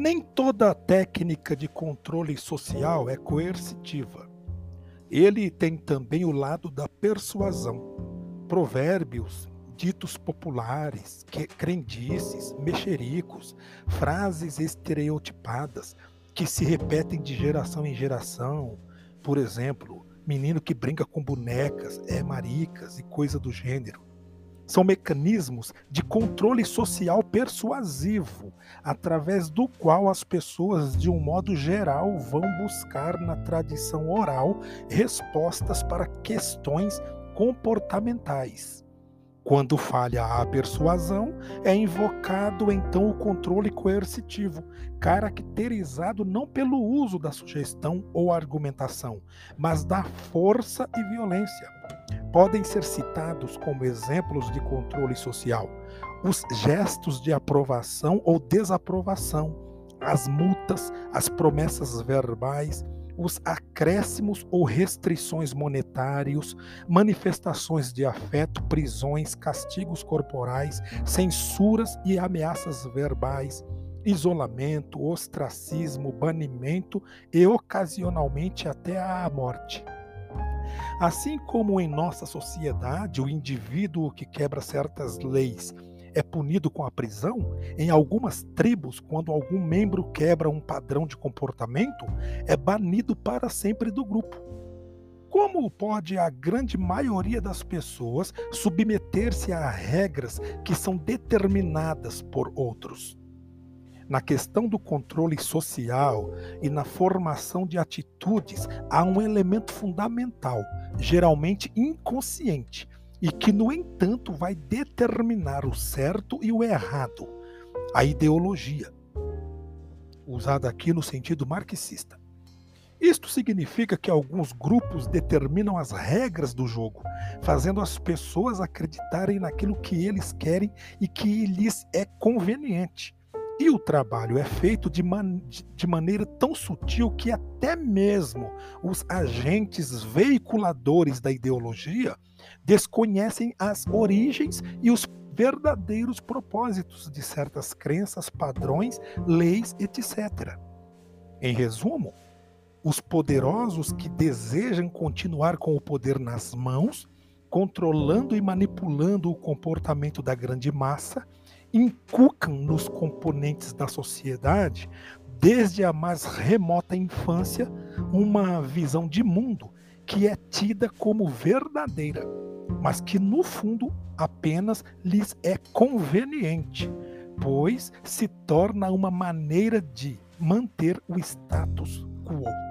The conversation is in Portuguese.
Nem toda técnica de controle social é coercitiva. Ele tem também o lado da persuasão. Provérbios, ditos populares, crendices, mexericos, frases estereotipadas que se repetem de geração em geração. Por exemplo, menino que brinca com bonecas, é maricas e coisa do gênero. São mecanismos de controle social persuasivo, através do qual as pessoas, de um modo geral, vão buscar na tradição oral respostas para questões comportamentais. Quando falha a persuasão, é invocado então o controle coercitivo, caracterizado não pelo uso da sugestão ou argumentação, mas da força e violência. Podem ser citados como exemplos de controle social os gestos de aprovação ou desaprovação, as multas, as promessas verbais, os acréscimos ou restrições monetários, manifestações de afeto, prisões, castigos corporais, censuras e ameaças verbais, isolamento, ostracismo, banimento e ocasionalmente até a morte. Assim como em nossa sociedade, o indivíduo que quebra certas leis é punido com a prisão, em algumas tribos, quando algum membro quebra um padrão de comportamento, é banido para sempre do grupo. Como pode a grande maioria das pessoas submeter-se a regras que são determinadas por outros? Na questão do controle social e na formação de atitudes, há um elemento fundamental, geralmente inconsciente, e que, no entanto, vai determinar o certo e o errado, a ideologia, usada aqui no sentido marxista. Isto significa que alguns grupos determinam as regras do jogo, fazendo as pessoas acreditarem naquilo que eles querem e que lhes é conveniente. E o trabalho é feito de, man de maneira tão sutil que até mesmo os agentes veiculadores da ideologia desconhecem as origens e os verdadeiros propósitos de certas crenças, padrões, leis, etc. Em resumo, os poderosos que desejam continuar com o poder nas mãos, controlando e manipulando o comportamento da grande massa, inculcam nos componentes da sociedade, desde a mais remota infância, uma visão de mundo que é tida como verdadeira, mas que no fundo apenas lhes é conveniente, pois se torna uma maneira de manter o status quo.